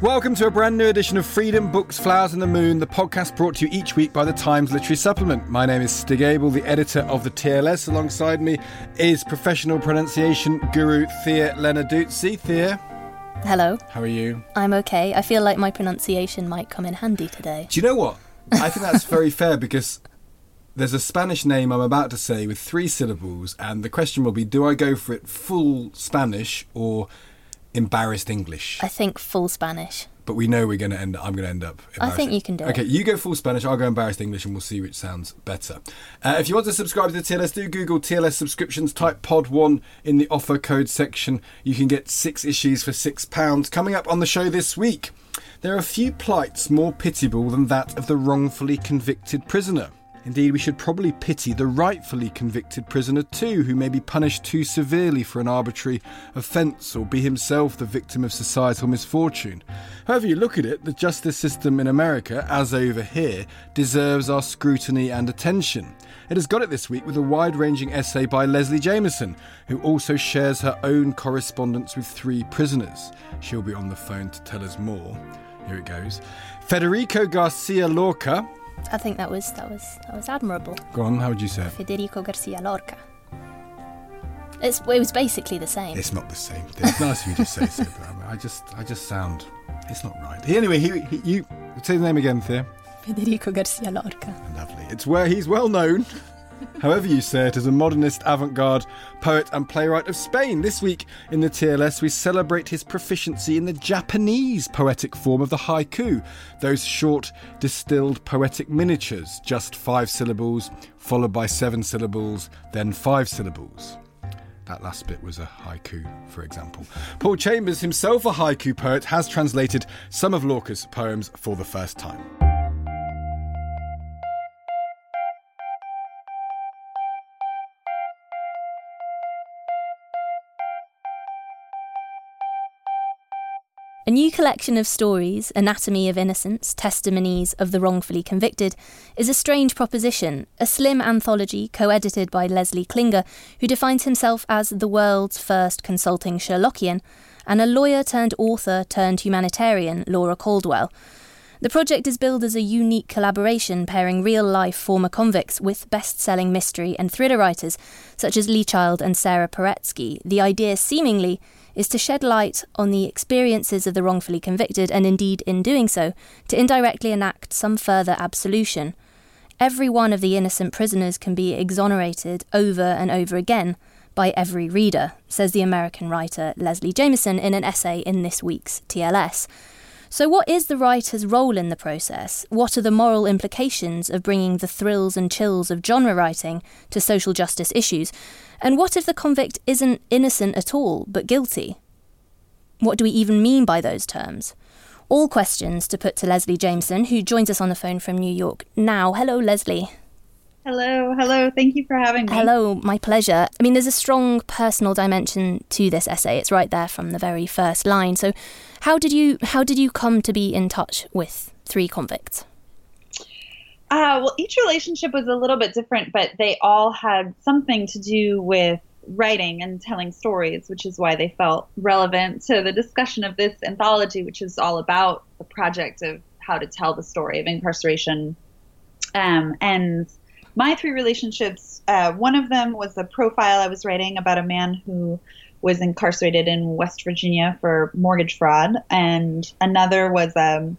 Welcome to a brand new edition of Freedom Books, Flowers and the Moon, the podcast brought to you each week by the Times Literary Supplement. My name is Stig Abell, the editor of the TLS. Alongside me is professional pronunciation guru Thea Lenarduzzi. Thea, Hello. how are you? I'm okay. I feel like my pronunciation might come in handy today. Do you know what? I think that's very fair because there's a Spanish name I'm about to say with three syllables, and the question will be do I go for it full Spanish or embarrassed English? I think full Spanish. but we know we're going to end. I'm going to end up. I think you can do it. Okay, you go full Spanish. I'll go embarrassed English, and we'll see which sounds better. Uh, if you want to subscribe to the TLS, do Google TLS subscriptions. Type Pod One in the offer code section. You can get six issues for six pounds. Coming up on the show this week, there are few plights more pitiable than that of the wrongfully convicted prisoner. Indeed, we should probably pity the rightfully convicted prisoner too, who may be punished too severely for an arbitrary offence or be himself the victim of societal misfortune. However, you look at it, the justice system in America, as over here, deserves our scrutiny and attention. It has got it this week with a wide ranging essay by Leslie Jamison, who also shares her own correspondence with three prisoners. She'll be on the phone to tell us more. Here it goes. Federico Garcia Lorca. I think that was that was that was admirable. Go on, how would you say it? Federico Garcia Lorca. It's it was basically the same. It's not the same. It's nice if you just say so, but I, mean, I just, I just sound, it's not right. Anyway, he, he, you say the name again, Thea. Federico Garcia Lorca. Lovely. It's where he's well known. However, you say it, as a modernist avant garde poet and playwright of Spain. This week in the TLS, we celebrate his proficiency in the Japanese poetic form of the haiku, those short, distilled poetic miniatures, just five syllables, followed by seven syllables, then five syllables. That last bit was a haiku, for example. Paul Chambers, himself a haiku poet, has translated some of Lorca's poems for the first time. A new collection of stories, Anatomy of Innocence, Testimonies of the Wrongfully Convicted, is a strange proposition, a slim anthology co edited by Leslie Klinger, who defines himself as the world's first consulting Sherlockian, and a lawyer turned author turned humanitarian, Laura Caldwell. The project is billed as a unique collaboration pairing real life former convicts with best selling mystery and thriller writers such as Lee Child and Sara Paretsky. The idea, seemingly, is to shed light on the experiences of the wrongfully convicted and, indeed, in doing so, to indirectly enact some further absolution. Every one of the innocent prisoners can be exonerated over and over again by every reader, says the American writer Leslie Jamison in an essay in this week's TLS. So, what is the writer's role in the process? What are the moral implications of bringing the thrills and chills of genre writing to social justice issues? And what if the convict isn't innocent at all, but guilty? What do we even mean by those terms? All questions to put to Leslie Jamison, who joins us on the phone from New York now. Hello, Leslie. Hello, hello. Thank you for having me. Hello, my pleasure. I mean, there's a strong personal dimension to this essay. It's right there from the very first line. So, how did you how did you come to be in touch with three convicts? Uh, well, each relationship was a little bit different, but they all had something to do with writing and telling stories, which is why they felt relevant to the discussion of this anthology, which is all about the project of how to tell the story of incarceration. Um, and my three relationships, uh, one of them was a profile I was writing about a man who was incarcerated in West Virginia for mortgage fraud, and another was a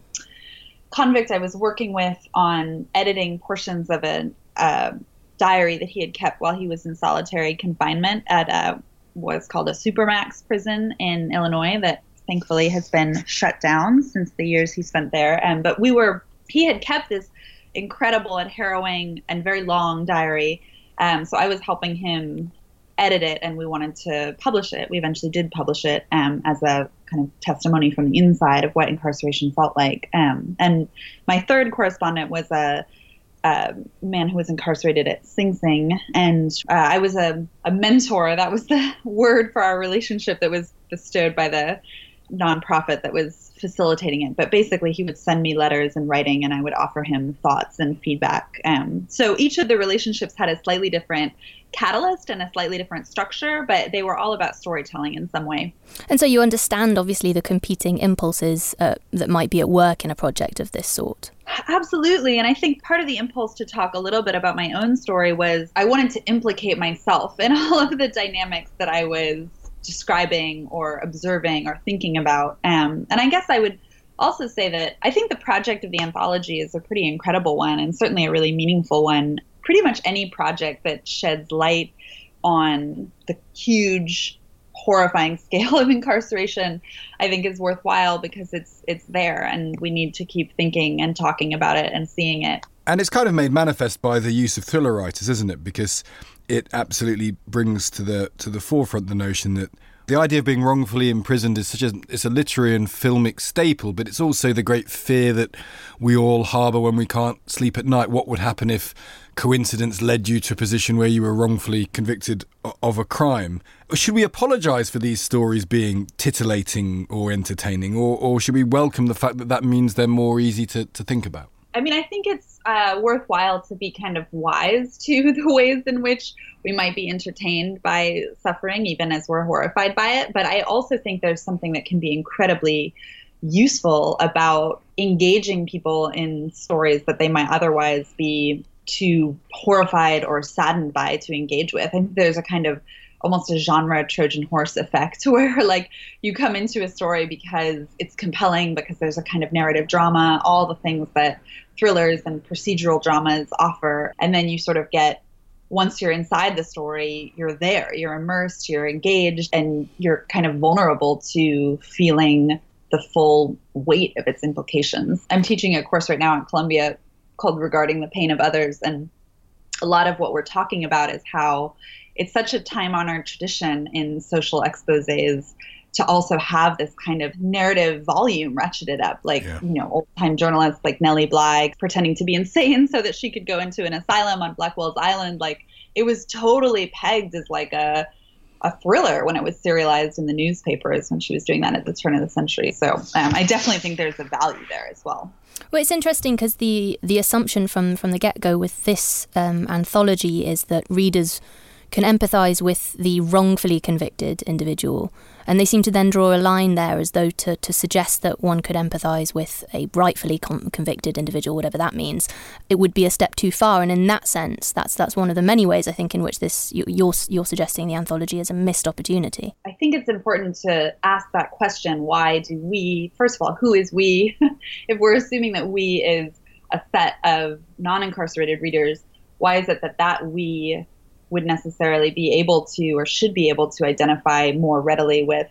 convict I was working with on editing portions of a, a diary that he had kept while he was in solitary confinement at a was called a supermax prison in Illinois that thankfully has been shut down since the years he spent there. Um, but we were he had kept this incredible and harrowing and very long diary. Um, so I was helping him edit it and we wanted to publish it. We eventually did publish it um, as a kind of testimony from the inside of what incarceration felt like. Um, and my third correspondent was a, a, man who was incarcerated at Sing Sing. And uh, I was a, a mentor. That was the word for our relationship that was bestowed by the nonprofit that was facilitating it. But basically, he would send me letters and writing, and I would offer him thoughts and feedback. Um, so each of the relationships had a slightly different catalyst and a slightly different structure, but they were all about storytelling in some way. And so you understand, obviously, the competing impulses uh, that might be at work in a project of this sort. Absolutely. And I think part of the impulse to talk a little bit about my own story was I wanted to implicate myself in all of the dynamics that I was describing or observing or thinking about. Um, and I guess I would also say that I think the project of the anthology is a pretty incredible one and certainly a really meaningful one. Pretty much any project that sheds light on the huge horrifying scale of incarceration I think is worthwhile because it's it's there and we need to keep thinking and talking about it and seeing it. And it's kind of made manifest by the use of thriller writers, isn't it? Because it absolutely brings to the to the forefront the notion that the idea of being wrongfully imprisoned is such a it's a literary and filmic staple, but it's also the great fear that we all harbour when we can't sleep at night. What would happen if coincidence led you to a position where you were wrongfully convicted of a crime? Should we apologise for these stories being titillating or entertaining, or, or should we welcome the fact that that means they're more easy to, to think about? I mean, I think it's uh, worthwhile to be kind of wise to the ways in which we might be entertained by suffering, even as we're horrified by it. But I also think there's something that can be incredibly useful about engaging people in stories that they might otherwise be too horrified or saddened by to engage with. I think there's a kind of almost a genre Trojan horse effect where like you come into a story because it's compelling, because there's a kind of narrative drama, all the things that thrillers and procedural dramas offer. And then you sort of get once you're inside the story, you're there, you're immersed, you're engaged, and you're kind of vulnerable to feeling the full weight of its implications. I'm teaching a course right now at Columbia called Regarding the Pain of Others. And a lot of what we're talking about is how it's such a time honored tradition in social exposes to also have this kind of narrative volume ratcheted up, like, yeah. you know, old time journalists like Nellie Bly pretending to be insane so that she could go into an asylum on Blackwell's Island. Like, it was totally pegged as like a, a thriller when it was serialized in the newspapers when she was doing that at the turn of the century. So um, I definitely think there's a value there as well. Well, it's interesting because the the assumption from from the get go with this um, anthology is that readers can empathise with the wrongfully convicted individual. And they seem to then draw a line there as though to, to suggest that one could empathise with a rightfully con- convicted individual, whatever that means. It would be a step too far. And in that sense, that's that's one of the many ways I think in which this you're, you're suggesting the anthology is a missed opportunity. I think it's important to ask that question why do we, first of all, who is we? if we're assuming that we is a set of non incarcerated readers, why is it that that we would necessarily be able to or should be able to identify more readily with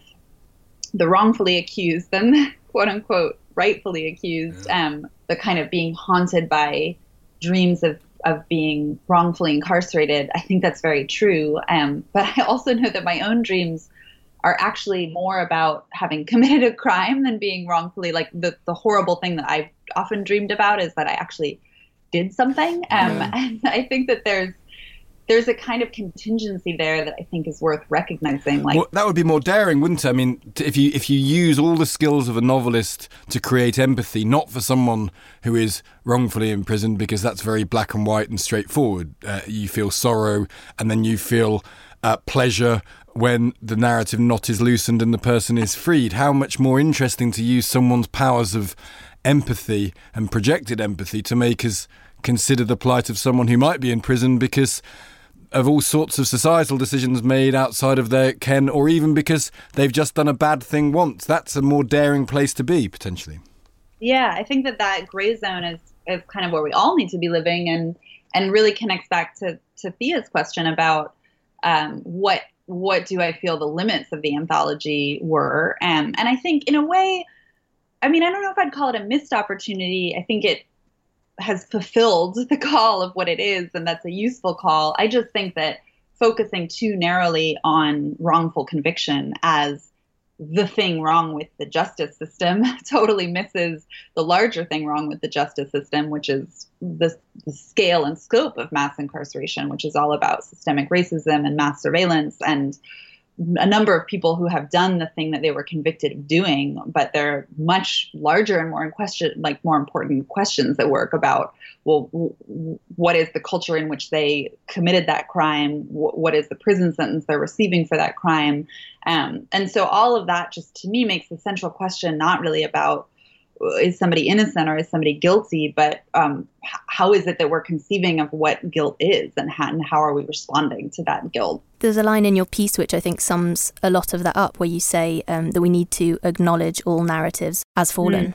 the wrongfully accused than the quote unquote rightfully accused, yeah. um, the kind of being haunted by dreams of, of being wrongfully incarcerated. I think that's very true. Um, but I also know that my own dreams are actually more about having committed a crime than being wrongfully like the, the horrible thing that I've often dreamed about is that I actually did something. Um, yeah. And I think that there's there's a kind of contingency there that I think is worth recognizing. Like well, that would be more daring, wouldn't it? I mean, if you if you use all the skills of a novelist to create empathy, not for someone who is wrongfully imprisoned, because that's very black and white and straightforward. Uh, you feel sorrow, and then you feel uh, pleasure when the narrative knot is loosened and the person is freed. How much more interesting to use someone's powers of empathy and projected empathy to make us consider the plight of someone who might be in prison because of all sorts of societal decisions made outside of their ken, or even because they've just done a bad thing once. That's a more daring place to be, potentially. Yeah, I think that that gray zone is, is kind of where we all need to be living and, and really connects back to, to Thea's question about um, what what do I feel the limits of the anthology were. Um, and I think, in a way, I mean, I don't know if I'd call it a missed opportunity. I think it has fulfilled the call of what it is, and that's a useful call. I just think that focusing too narrowly on wrongful conviction as the thing wrong with the justice system totally misses the larger thing wrong with the justice system, which is the, the, scale and scope of mass incarceration, which is all about systemic racism and mass surveillance and a number of people who have done the thing that they were convicted of doing, but they're much larger and more in question, like more important questions that work about well, what is the culture in which they committed that crime? What is the prison sentence they're receiving for that crime? Um, and so all of that just to me makes the central question not really about is somebody innocent or is somebody guilty, but um, how is it that we're conceiving of what guilt is and how, and how are we responding to that guilt? There's a line in your piece which I think sums a lot of that up where you say um, that we need to acknowledge all narratives as fallen. Mm.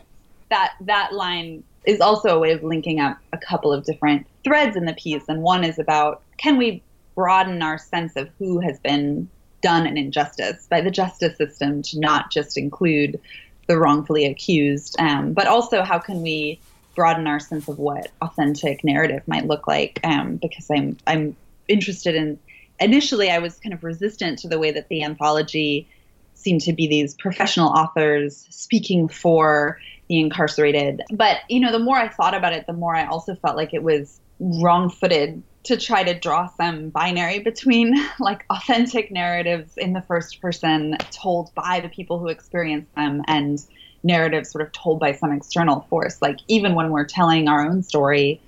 That, that line is also a way of linking up a couple of different threads in the piece. And one is about can we broaden our sense of who has been done an injustice by the justice system to not just include the wrongfully accused, um, but also how can we broaden our sense of what authentic narrative might look like? Um, because I'm I'm interested in. Initially, I was kind of resistant to the way that the anthology seemed to be these professional authors speaking for the incarcerated. But you know, the more I thought about it, the more I also felt like it was wrong-footed to try to draw some binary between like authentic narratives in the first person told by the people who experience them and narratives sort of told by some external force. Like even when we're telling our own story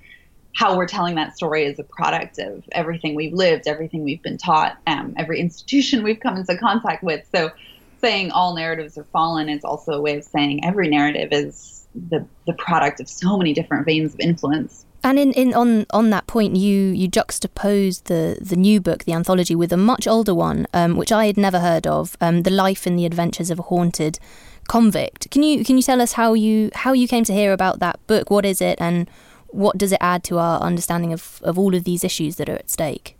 how we're telling that story is a product of everything we've lived everything we've been taught um, every institution we've come into contact with. So saying all narratives are fallen is also a way of saying every narrative is the, the product of so many different veins of influence and in, in on on that point, you you juxtaposed the the new book, the anthology, with a much older one, um, which I had never heard of, um, "The Life and the Adventures of a Haunted Convict." Can you can you tell us how you how you came to hear about that book? What is it, and what does it add to our understanding of of all of these issues that are at stake?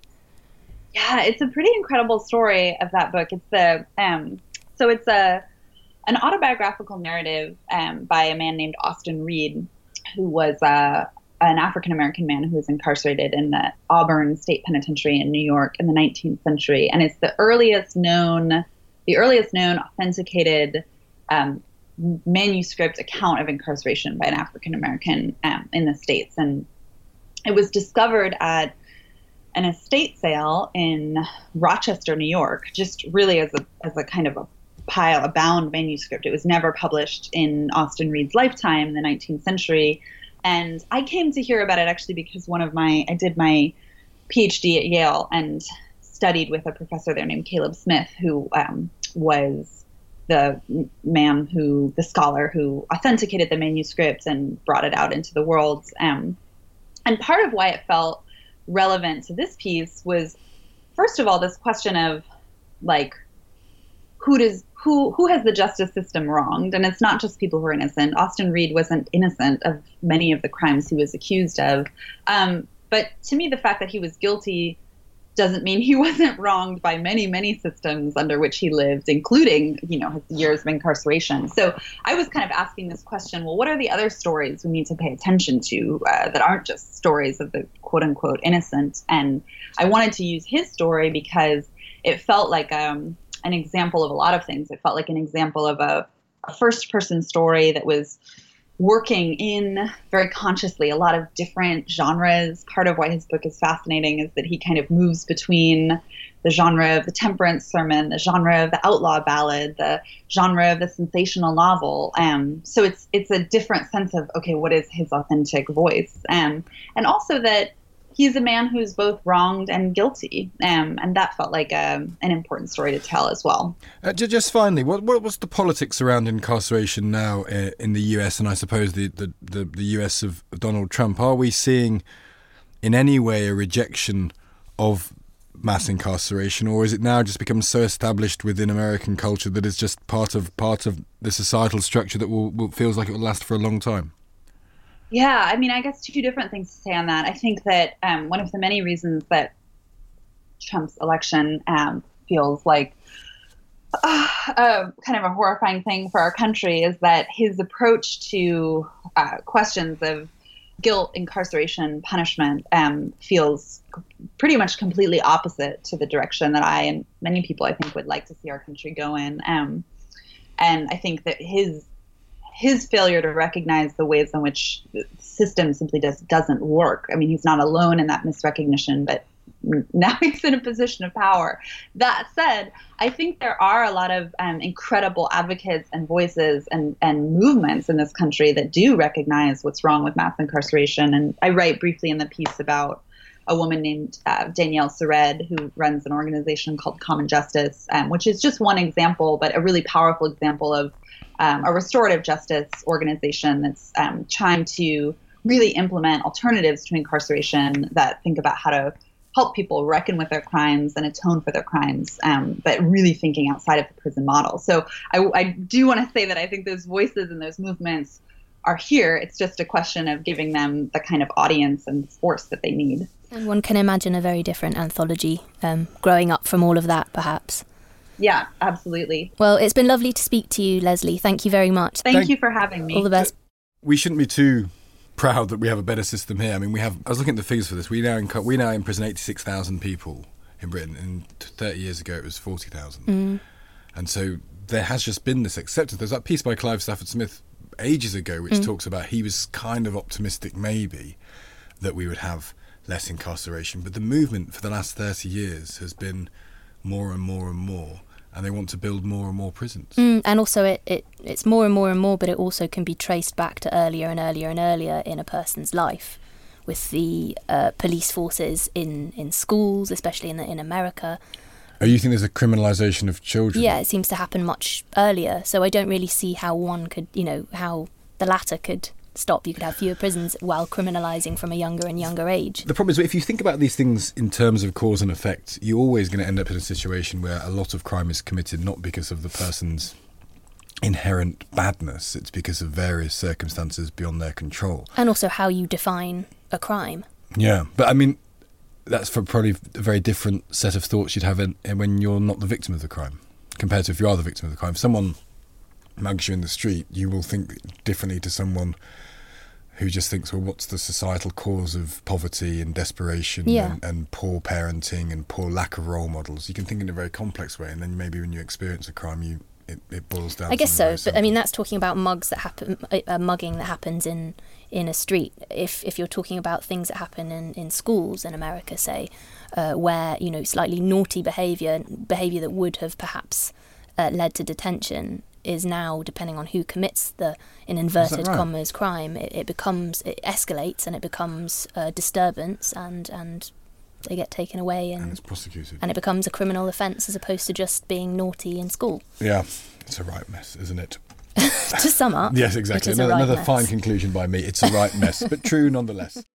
Yeah, it's a pretty incredible story of that book. It's the um, so it's a an autobiographical narrative um, by a man named Austin Reed, who was a an African American man who was incarcerated in the Auburn State Penitentiary in New York in the 19th century, and it's the earliest known, the earliest known authenticated um, manuscript account of incarceration by an African American um, in the states, and it was discovered at an estate sale in Rochester, New York, just really as a as a kind of a pile, a bound manuscript. It was never published in Austin Reed's lifetime in the 19th century. And I came to hear about it actually because one of my, I did my PhD at Yale and studied with a professor there named Caleb Smith, who um, was the man who, the scholar who authenticated the manuscript and brought it out into the world. Um, and part of why it felt relevant to this piece was, first of all, this question of like, who does who who has the justice system wronged? And it's not just people who are innocent. Austin Reed wasn't innocent of many of the crimes he was accused of. Um, but to me, the fact that he was guilty doesn't mean he wasn't wronged by many, many systems under which he lived, including, you know, his years of incarceration. So I was kind of asking this question: Well, what are the other stories we need to pay attention to uh, that aren't just stories of the quote unquote innocent? And I wanted to use his story because it felt like um, an example of a lot of things. It felt like an example of a, a first person story that was working in very consciously a lot of different genres. Part of why his book is fascinating is that he kind of moves between the genre of the temperance sermon, the genre of the outlaw ballad, the genre of the sensational novel. Um, so it's it's a different sense of okay, what is his authentic voice, um, and also that he's a man who's both wronged and guilty, um, and that felt like a, um, an important story to tell as well. Uh, just finally, what, what what's the politics around incarceration now uh, in the U.S. and I suppose the, the, the, the U.S. of Donald Trump? Are we seeing in any way a rejection of mass incarceration, or is it now just become so established within American culture that it's just part of part of the societal structure that will, will feels like it will last for a long time? Yeah, I mean, I guess two different things to say on that. I think that um, one of the many reasons that Trump's election um, feels like uh, uh, kind of a horrifying thing for our country is that his approach to uh, questions of guilt, incarceration, punishment um, feels pretty much completely opposite to the direction that I and many people I think would like to see our country go in. Um, and I think that his his failure to recognize the ways in which the system simply just doesn't work. I mean, he's not alone in that misrecognition, but now he's in a position of power. That said, I think there are a lot of um, incredible advocates and voices and, and movements in this country that do recognize what's wrong with mass incarceration. And I write briefly in the piece about a woman named uh, Danielle Sered, who runs an organization called Common Justice, um, which is just one example, but a really powerful example of um, a restorative justice organization that's um, trying to really implement alternatives to incarceration that think about how to help people reckon with their crimes and atone for their crimes, um, but really thinking outside of the prison model. So I, I do want to say that I think those voices and those movements are here. It's just a question of giving them the kind of audience and force that they need. And one can imagine a very different anthology um, growing up from all of that, perhaps. Yeah, absolutely. Well, it's been lovely to speak to you, Leslie. Thank you very much. Thank, Thank you for having me. All the best. We shouldn't be too proud that we have a better system here. I mean, we have. I was looking at the figures for this. We now we now imprison eighty six thousand people in Britain, and thirty years ago it was forty thousand. Mm. And so there has just been this acceptance. There's that piece by Clive Stafford Smith ages ago, which mm. talks about he was kind of optimistic, maybe, that we would have less incarceration. But the movement for the last thirty years has been more and more and more and they want to build more and more prisons. Mm, and also, it, it it's more and more and more, but it also can be traced back to earlier and earlier and earlier in a person's life, with the uh, police forces in, in schools, especially in the, in America. Oh, you think there's a criminalisation of children? Yeah, it seems to happen much earlier. So I don't really see how one could, you know, how the latter could stop. You could have fewer prisons while criminalising from a younger and younger age. The problem is, if you think about these things in terms of cause and effect, you're always going to end up in a situation where a lot of crime is committed not because of the person's inherent badness, it's because of various circumstances beyond their control. And also how you define a crime. Yeah, but I mean, that's for probably a very different set of thoughts you'd have in, in when you're not the victim of the crime compared to if you are the victim of the crime. If someone mugs you in the street, you will think differently to someone who just thinks, well, what's the societal cause of poverty and desperation yeah. and, and, poor parenting and poor lack of role models? You can think in a very complex way, and then maybe when you experience a crime, you it, it boils down. I guess so, but I mean that's talking about mugs that happen, uh, mugging that happens in in a street. If if you're talking about things that happen in, in schools in America, say, uh, where you know slightly naughty behaviour, behaviour that would have perhaps uh, led to detention, is now, depending on who commits the, in inverted right? commas, crime, it, it, becomes, it escalates and it becomes a disturbance and, and they get taken away and, and it's prosecuted. And it becomes a criminal offence as opposed to just being naughty in school. Yeah, it's a right mess, isn't it? to sum up. yes, exactly. Another, right another fine conclusion by me. It's a right mess, but true nonetheless.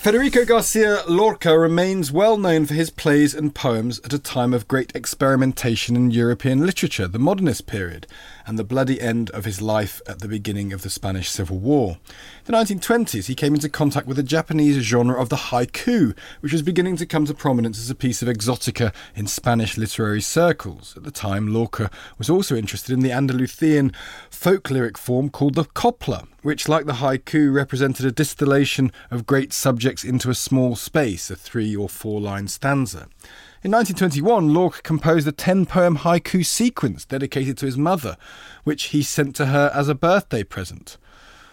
Federico Garcia Lorca remains well known for his plays and poems at a time of great experimentation in European literature, the modernist period, and the bloody end of his life at the beginning of the Spanish Civil War. In the 1920s, he came into contact with the Japanese genre of the haiku, which was beginning to come to prominence as a piece of exotica in Spanish literary circles. At the time, Lorca was also interested in the Andalusian folk lyric form called the copla, which, like the haiku, represented a distillation of great into a small space, a three or four line stanza. In 1921, Lorca composed a 10 poem haiku sequence dedicated to his mother, which he sent to her as a birthday present.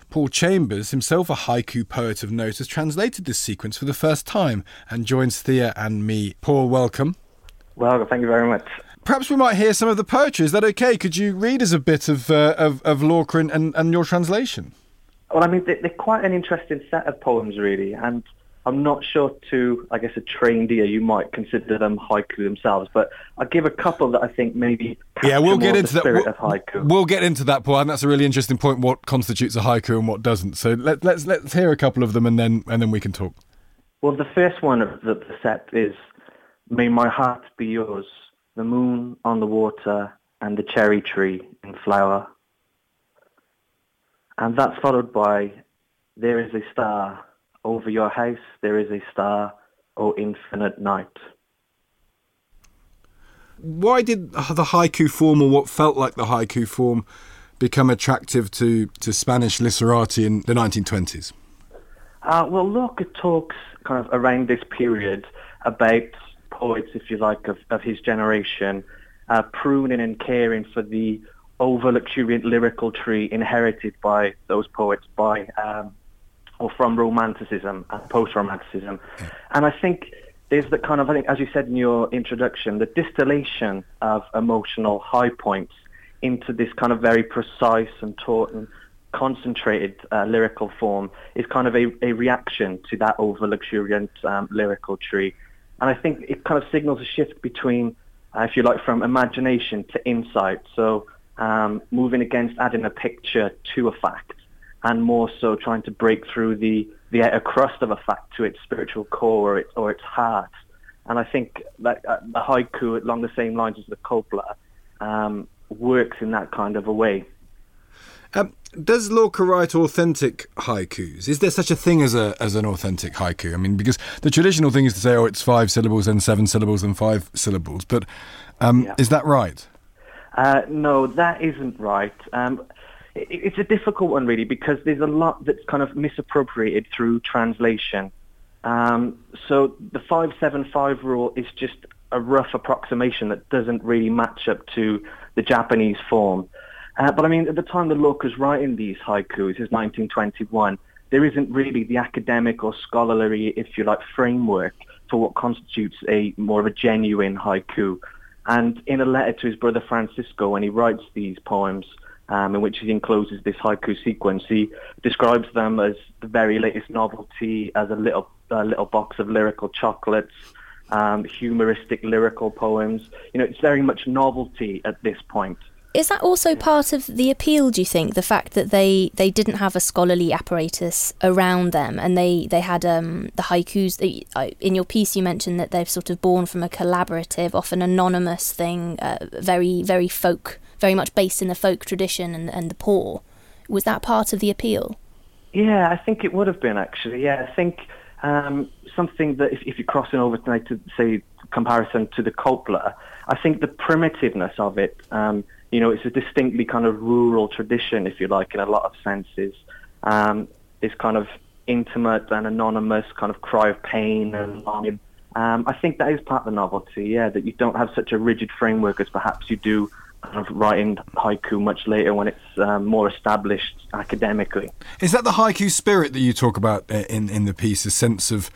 Paul Chambers, himself a haiku poet of note, has translated this sequence for the first time and joins Thea and me. Paul, welcome. Well, thank you very much. Perhaps we might hear some of the poetry. Is that okay? Could you read us a bit of uh, of, of Lorca and, and your translation? Well, I mean, they're quite an interesting set of poems, really, and I'm not sure to, I guess, a trained ear, you might consider them haiku themselves, but I'll give a couple that I think maybe yeah, we'll get into that. We'll, we'll, get into that, Paul, and that's a really interesting point. What constitutes a haiku and what doesn't? So let, let's let's hear a couple of them, and then and then we can talk. Well, the first one of the, the set is "May my heart be yours, the moon on the water, and the cherry tree in flower." And that's followed by "There is a star." Over your house there is a star, O infinite night. Why did the haiku form, or what felt like the haiku form, become attractive to, to Spanish literati in the 1920s? Uh, well, Lorca talks kind of around this period about poets, if you like, of, of his generation, uh, pruning and caring for the over luxuriant lyrical tree inherited by those poets by um, or from romanticism and post-romanticism. And I think there's the kind of, I think, as you said in your introduction, the distillation of emotional high points into this kind of very precise and taut and concentrated uh, lyrical form is kind of a, a reaction to that over luxuriant um, lyrical tree. And I think it kind of signals a shift between, uh, if you like, from imagination to insight. So um, moving against adding a picture to a fact and more so trying to break through the, the outer crust of a fact to its spiritual core or its, or its heart. And I think that uh, the haiku, along the same lines as the copla, um, works in that kind of a way. Um, does Lorca write authentic haikus? Is there such a thing as a as an authentic haiku? I mean, because the traditional thing is to say, oh, it's five syllables and seven syllables and five syllables. But um, yeah. is that right? Uh, no, that isn't right. Um, it's a difficult one really because there's a lot that's kind of misappropriated through translation. Um, so the 575 rule is just a rough approximation that doesn't really match up to the Japanese form. Uh, but I mean, at the time the Lorca's writing these haikus, is 1921, there isn't really the academic or scholarly, if you like, framework for what constitutes a more of a genuine haiku. And in a letter to his brother Francisco, when he writes these poems, um, in which he encloses this haiku sequence. He describes them as the very latest novelty, as a little a little box of lyrical chocolates, um, humoristic lyrical poems. You know, it's very much novelty at this point. Is that also part of the appeal? Do you think the fact that they, they didn't have a scholarly apparatus around them, and they they had um, the haikus? In your piece, you mentioned that they've sort of born from a collaborative, often anonymous thing, uh, very very folk very much based in the folk tradition and, and the poor. Was that part of the appeal? Yeah, I think it would have been actually. Yeah, I think um, something that if, if, you're crossing over tonight to say comparison to the Copla, I think the primitiveness of it. Um, you know, it's a distinctly kind of rural tradition, if you like, in a lot of senses. Um, this kind of intimate and anonymous kind of cry of pain and longing. Um, I think that is part of the novelty, yeah, that you don't have such a rigid framework as perhaps you do kind of writing haiku much later when it's um, more established academically. Is that the haiku spirit that you talk about uh, in, in the piece, a sense of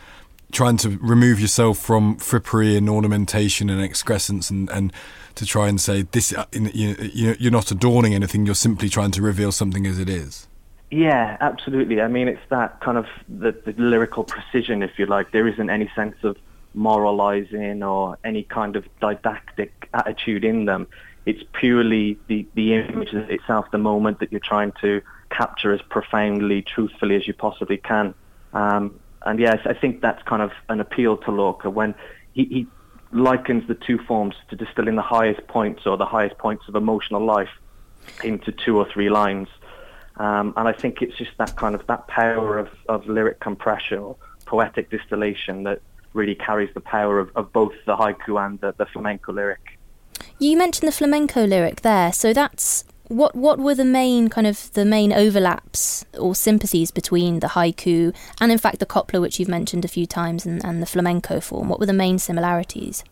trying to remove yourself from frippery and ornamentation and excrescence and, and to try and say this uh, you, you're not adorning anything you're simply trying to reveal something as it is. Yeah absolutely. I mean it's that kind of the, the lyrical precision if you like. There isn't any sense of moralizing or any kind of didactic attitude in them. It's purely the, the image itself the moment that you're trying to capture as profoundly truthfully as you possibly can. Um, and yes, I think that's kind of an appeal to Lorca when he, he likens the two forms to distilling the highest points or the highest points of emotional life into two or three lines. Um, and I think it's just that kind of that power of, of lyric compression or poetic distillation that really carries the power of, of both the haiku and the, the flamenco lyric. You mentioned the flamenco lyric there, so that's what what were the main kind of the main overlaps or sympathies between the haiku and in fact the copla which you've mentioned a few times and, and the flamenco form? What were the main similarities?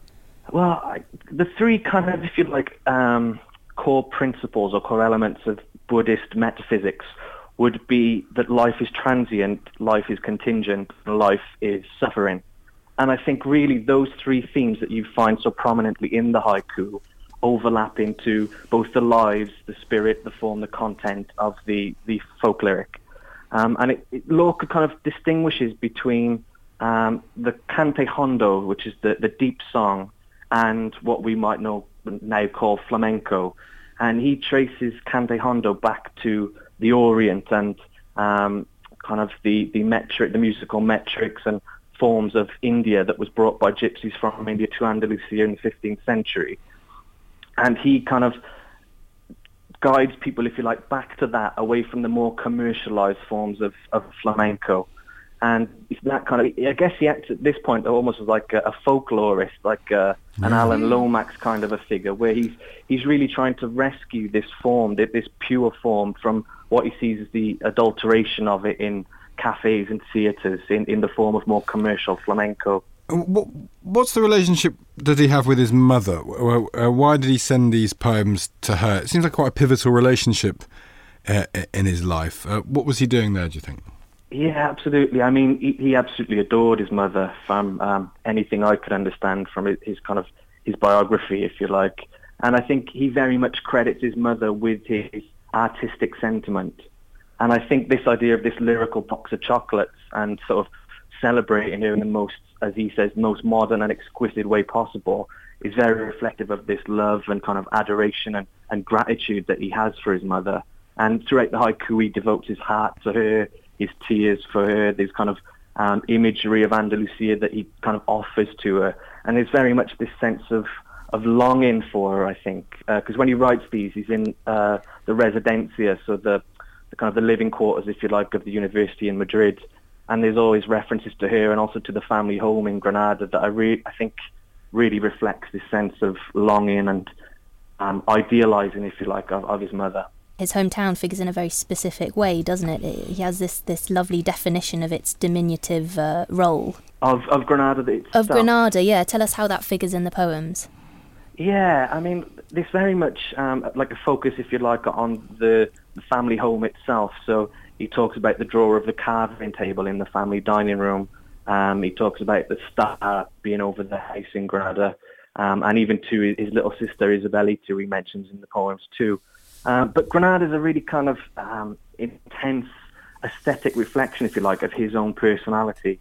Well I, the three kind of if you like um, core principles or core elements of buddhist metaphysics would be that life is transient life is contingent and life is suffering. And i think really those three themes that you find so prominently in the haiku overlap into both the lives, the spirit, the form, the content of the, the folk lyric. Um, and it, it, Lorca kind of distinguishes between um, the cante hondo, which is the, the deep song, and what we might know now call flamenco. And he traces cante hondo back to the Orient and um, kind of the, the metric, the musical metrics and forms of India that was brought by gypsies from India to Andalusia in the 15th century and he kind of guides people, if you like, back to that, away from the more commercialized forms of, of flamenco. And that kind of, I guess he acts at this point almost as like a, a folklorist, like a, uh, an Alan Lomax kind of a figure, where he's he's really trying to rescue this form, this pure form, from what he sees as the adulteration of it in cafes and theatres, in, in the form of more commercial flamenco. What's the relationship did he have with his mother? Uh, why did he send these poems to her? It seems like quite a pivotal relationship uh, in his life. Uh, what was he doing there, do you think? Yeah, absolutely. I mean, he, he absolutely adored his mother from um, anything I could understand from his, his kind of his biography, if you like. And I think he very much credits his mother with his artistic sentiment. And I think this idea of this lyrical box of chocolates and sort of celebrating her in the most as he says, most modern and exquisite way possible is very reflective of this love and kind of adoration and, and gratitude that he has for his mother. And throughout the haiku, he devotes his heart to her, his tears for her, this kind of um, imagery of Andalusia that he kind of offers to her. And there's very much this sense of, of longing for her, I think. Because uh, when he writes these, he's in uh, the residencia, so the, the kind of the living quarters, if you like, of the university in Madrid and there's always references to her and also to the family home in Granada that I re- I think really reflects this sense of longing and um, idealizing, if you like, of, of, his mother. His hometown figures in a very specific way, doesn't it? He has this, this lovely definition of its diminutive uh, role. Of, of Granada itself. Of Granada, yeah. Tell us how that figures in the poems. Yeah, I mean, there's very much um, like a focus, if you like, on the, the family home itself. So he talks about the drawer of the carving table in the family dining room. Um, he talks about the star being over the house in Granada, um, and even to his little sister Isabelita, he mentions in the poems too. Um, but Granada is a really kind of um, intense aesthetic reflection, if you like, of his own personality.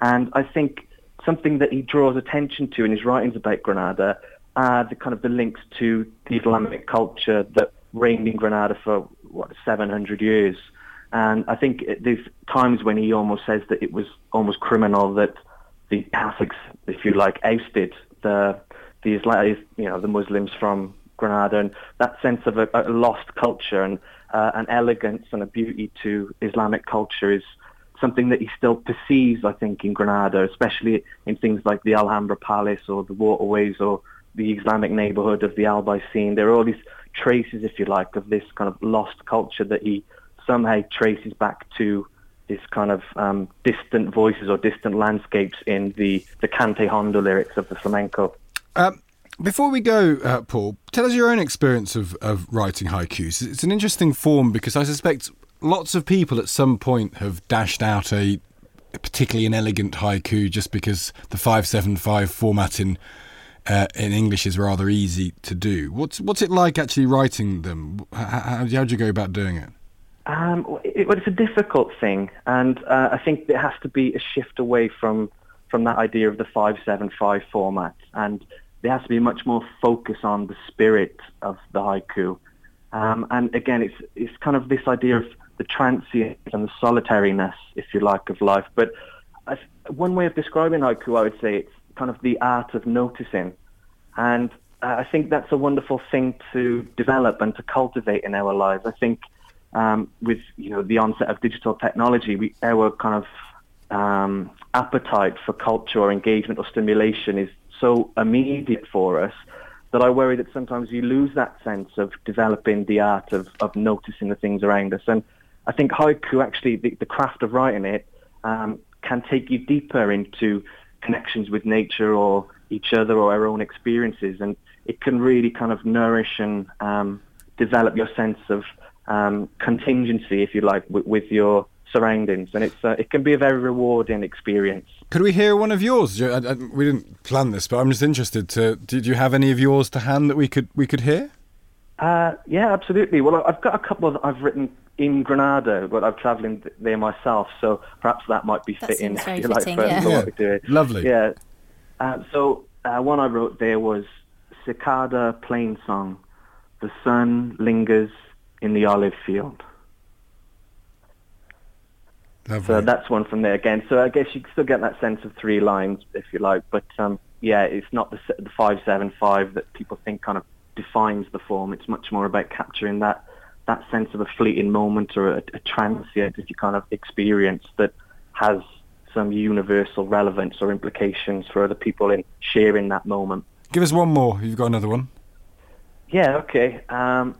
And I think something that he draws attention to in his writings about Granada are the kind of the links to the Islamic culture that reigned in Granada for what 700 years. And I think there's times when he almost says that it was almost criminal that the Catholics, if you like, ousted the the Islam, you know, the Muslims from Granada, and that sense of a, a lost culture and uh, an elegance and a beauty to Islamic culture is something that he still perceives, I think, in Granada, especially in things like the Alhambra Palace or the waterways or the Islamic neighborhood of the Albaicin. There are all these traces, if you like, of this kind of lost culture that he somehow traces back to this kind of um, distant voices or distant landscapes in the, the Cante Hondo lyrics of the flamenco. Um, before we go, uh, Paul, tell us your own experience of, of writing haikus. It's an interesting form because I suspect lots of people at some point have dashed out a particularly an elegant haiku just because the 575 format in uh, in English is rather easy to do. What's what's it like actually writing them? How, how, do you go about doing it? Um, it, it's a difficult thing, and uh, I think there has to be a shift away from from that idea of the 575 format, and there has to be much more focus on the spirit of the haiku. Um, and again, it's it's kind of this idea of the transient and the solitariness, if you like, of life. But one way of describing haiku, I would say it's kind of the art of noticing. And uh, I think that's a wonderful thing to develop and to cultivate in our lives. I think um, with you know the onset of digital technology, we, our kind of um, appetite for culture or engagement or stimulation is so immediate for us that I worry that sometimes you lose that sense of developing the art of, of noticing the things around us. And I think haiku actually, the, the craft of writing it, um, can take you deeper into connections with nature or each other or our own experiences, and it can really kind of nourish and um, develop your sense of um, contingency, if you like, with, with your surroundings, and it's uh, it can be a very rewarding experience. Could we hear one of yours? I, I, we didn't plan this, but I'm just interested. To did you have any of yours to hand that we could we could hear? Uh, yeah, absolutely. Well, I've got a couple that I've written in Granada, but I'm travelling there myself, so perhaps that might be that fitting. Very like, fitting, for, yeah. for what doing. Lovely. Yeah. Uh, so uh, one I wrote there was Cicada Plain Song. The sun lingers in the olive field. Lovely. So that's one from there again. So I guess you can still get that sense of three lines if you like, but um, yeah, it's not the the five seven five that people think kind of defines the form. It's much more about capturing that that sense of a fleeting moment or a, a transient, if you kind of experience that has some universal relevance or implications for other people in sharing that moment. Give us one more. You've got another one. Yeah. Okay. Um,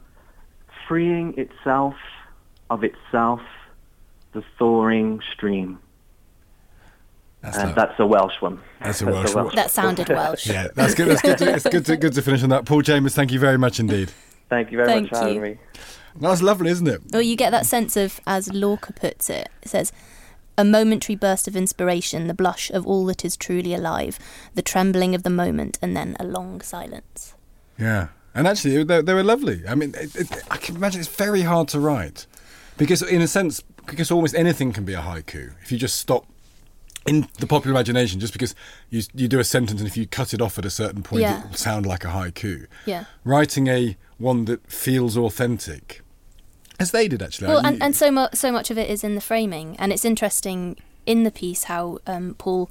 freeing itself of itself, the thawing stream. That's, and lo- that's a Welsh one. That's a Welsh one. That sounded Welsh. yeah, that's good. That's good. To, it's good to, good to finish on that. Paul Chambers, thank you very much indeed. Thank you very Thank much for having you. me. That's lovely, isn't it? Well, you get that sense of, as Lorca puts it, it says, a momentary burst of inspiration, the blush of all that is truly alive, the trembling of the moment, and then a long silence. Yeah, and actually, they, they were lovely. I mean, it, it, I can imagine it's very hard to write because, in a sense, because almost anything can be a haiku if you just stop in the popular imagination. Just because you you do a sentence and if you cut it off at a certain point, Yeah. it will sound like a haiku. Yeah. Writing a one that feels authentic, as they did actually. Well, and, and so, mu- so much of it is in the framing, and it's interesting in the piece how um, Paul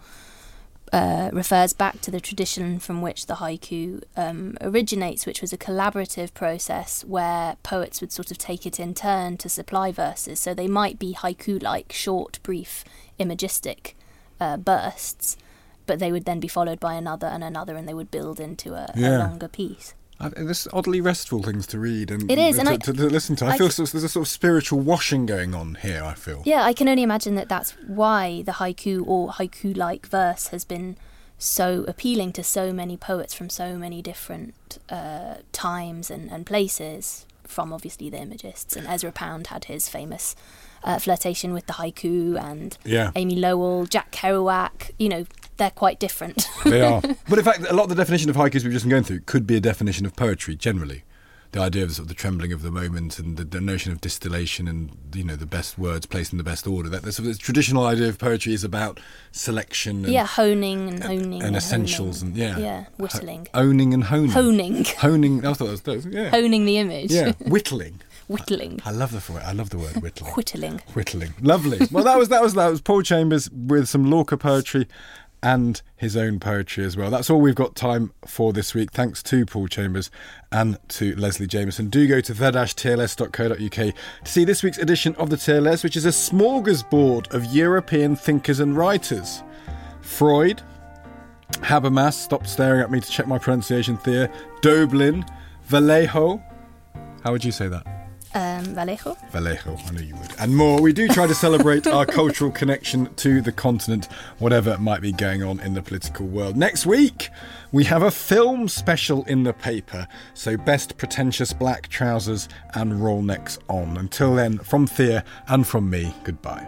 uh, refers back to the tradition from which the haiku um, originates, which was a collaborative process where poets would sort of take it in turn to supply verses. So they might be haiku like, short, brief, imagistic uh, bursts, but they would then be followed by another and another, and they would build into a, a longer piece. I, there's oddly restful things to read and It is, to, and I- to, to listen to. I, I feel c- there's a sort of spiritual washing going on here. I feel. Yeah, I can only imagine that that's why the haiku or haiku like verse has been so appealing to so many poets from so many different uh, times and, and places, from obviously the Imagists. And Ezra Pound had his famous uh, flirtation with the haiku, and Yeah. Amy Lowell, Jack Kerouac, you know, they're quite different. They are. but in fact, a lot of the definition of haikus we've just been going through could be a definition of poetry generally. The idea of sort of the trembling of the moment and the, the notion of distillation and you know the best words placed in the best order. That the sort of traditional idea of poetry is about selection. And, yeah, honing and honing. and essentials honing. and yeah, Yeah, whittling. owning and honing. Honing. Honing. I thought that was yeah. Honing the image. Yeah, whittling. Whittling. I love the word. I love the word whittling. Whittling. Whittling. Lovely. Well, that was that was that was Paul Chambers with some Lorca poetry and his own poetry as well. That's all we've got time for this week. Thanks to Paul Chambers and to Leslie Jamison. Do go to the-tls.co.uk to see this week's edition of the TLS, which is a smorgasbord of European thinkers and writers. Freud, Habermas, stop staring at me to check my pronunciation, Thea, Doblin, Vallejo. How would you say that? Um, Vallejo. Vallejo, I knew you would. And more. We do try to celebrate our cultural connection to the continent, whatever might be going on in the political world. Next week, we have a film special in the paper, so best pretentious black trousers and roll necks on. Until then, from Thea and from me, goodbye.